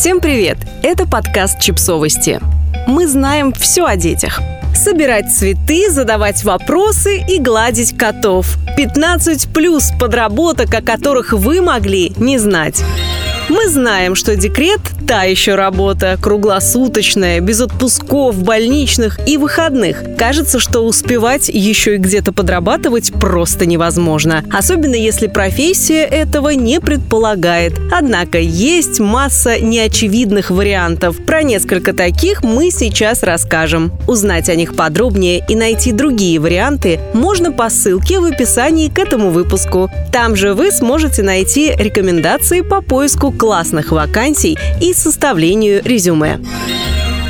Всем привет! Это подкаст «Чипсовости». Мы знаем все о детях. Собирать цветы, задавать вопросы и гладить котов. 15 плюс подработок, о которых вы могли не знать. Мы знаем, что декрет – та еще работа, круглосуточная, без отпусков, больничных и выходных. Кажется, что успевать еще и где-то подрабатывать просто невозможно. Особенно если профессия этого не предполагает. Однако есть масса неочевидных вариантов. Про несколько таких мы сейчас расскажем. Узнать о них подробнее и найти другие варианты можно по ссылке в описании к этому выпуску. Там же вы сможете найти рекомендации по поиску классных вакансий и составлению резюме.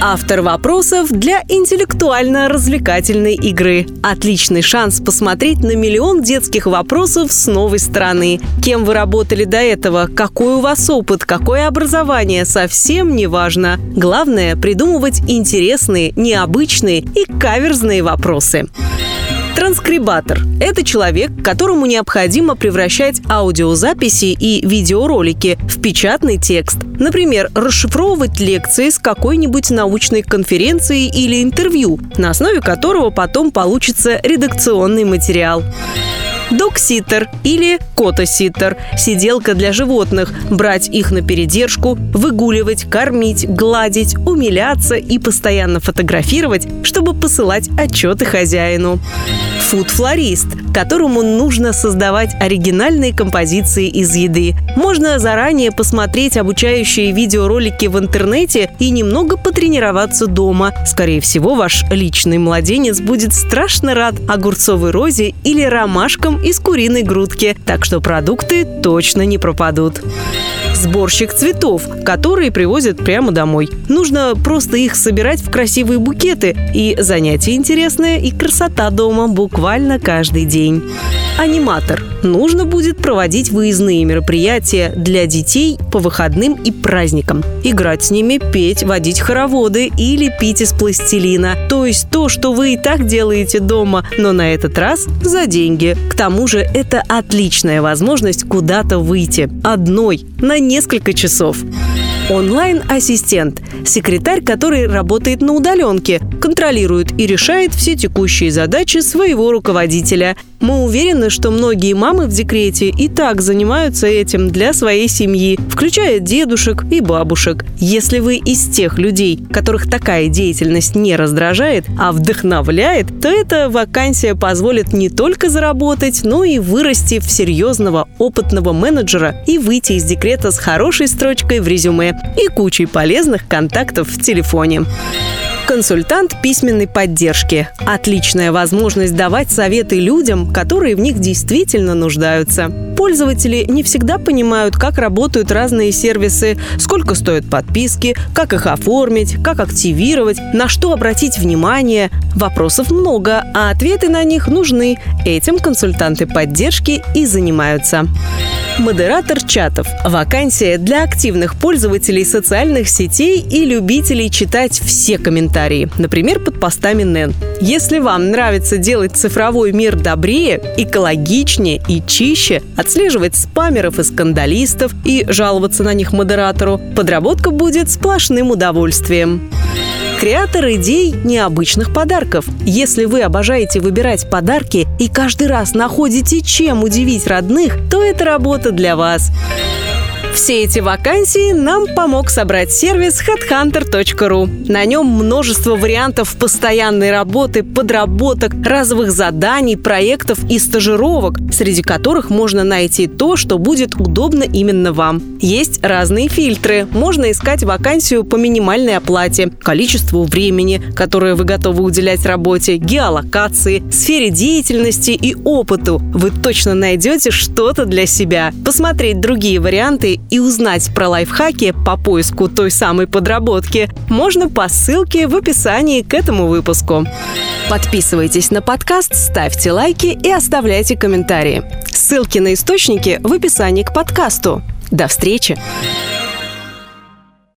Автор вопросов для интеллектуально-развлекательной игры. Отличный шанс посмотреть на миллион детских вопросов с новой стороны. Кем вы работали до этого, какой у вас опыт, какое образование, совсем не важно. Главное – придумывать интересные, необычные и каверзные вопросы. Транскрибатор – это человек, которому необходимо превращать аудиозаписи и видеоролики в печатный текст. Например, расшифровывать лекции с какой-нибудь научной конференции или интервью, на основе которого потом получится редакционный материал. Докситер или котоситер – сиделка для животных, брать их на передержку, выгуливать, кормить, гладить, умиляться и постоянно фотографировать, чтобы посылать отчеты хозяину. Фуд-флорист, которому нужно создавать оригинальные композиции из еды. Можно заранее посмотреть обучающие видеоролики в интернете и немного потренироваться дома. Скорее всего, ваш личный младенец будет страшно рад огурцовой розе или ромашкам из куриной грудки, так что продукты точно не пропадут сборщик цветов, которые привозят прямо домой. Нужно просто их собирать в красивые букеты, и занятие интересное, и красота дома буквально каждый день. Аниматор. Нужно будет проводить выездные мероприятия для детей по выходным и праздникам. Играть с ними, петь, водить хороводы и лепить из пластилина. То есть то, что вы и так делаете дома, но на этот раз за деньги. К тому же это отличная возможность куда-то выйти. Одной, на несколько часов. Онлайн-ассистент – секретарь, который работает на удаленке, контролирует и решает все текущие задачи своего руководителя. Мы уверены, что многие мамы в декрете и так занимаются этим для своей семьи, включая дедушек и бабушек. Если вы из тех людей, которых такая деятельность не раздражает, а вдохновляет, то эта вакансия позволит не только заработать, но и вырасти в серьезного, опытного менеджера и выйти из декрета с хорошей строчкой в резюме и кучей полезных контактов в телефоне. Консультант письменной поддержки. Отличная возможность давать советы людям, которые в них действительно нуждаются. Пользователи не всегда понимают, как работают разные сервисы, сколько стоят подписки, как их оформить, как активировать, на что обратить внимание. Вопросов много, а ответы на них нужны. Этим консультанты поддержки и занимаются. Модератор чатов. Вакансия для активных пользователей социальных сетей и любителей читать все комментарии, например, под постами НЭН. Если вам нравится делать цифровой мир добрее, экологичнее и чище, отслеживать спамеров и скандалистов и жаловаться на них модератору, подработка будет сплошным удовольствием. Креатор идей необычных подарков. Если вы обожаете выбирать подарки и каждый раз находите, чем удивить родных, то это работа для вас. Все эти вакансии нам помог собрать сервис headhunter.ru. На нем множество вариантов постоянной работы, подработок, разовых заданий, проектов и стажировок, среди которых можно найти то, что будет удобно именно вам. Есть разные фильтры. Можно искать вакансию по минимальной оплате, количеству времени, которое вы готовы уделять работе, геолокации, сфере деятельности и опыту. Вы точно найдете что-то для себя. Посмотреть другие варианты и узнать про лайфхаки по поиску той самой подработки можно по ссылке в описании к этому выпуску. Подписывайтесь на подкаст, ставьте лайки и оставляйте комментарии. Ссылки на источники в описании к подкасту. До встречи!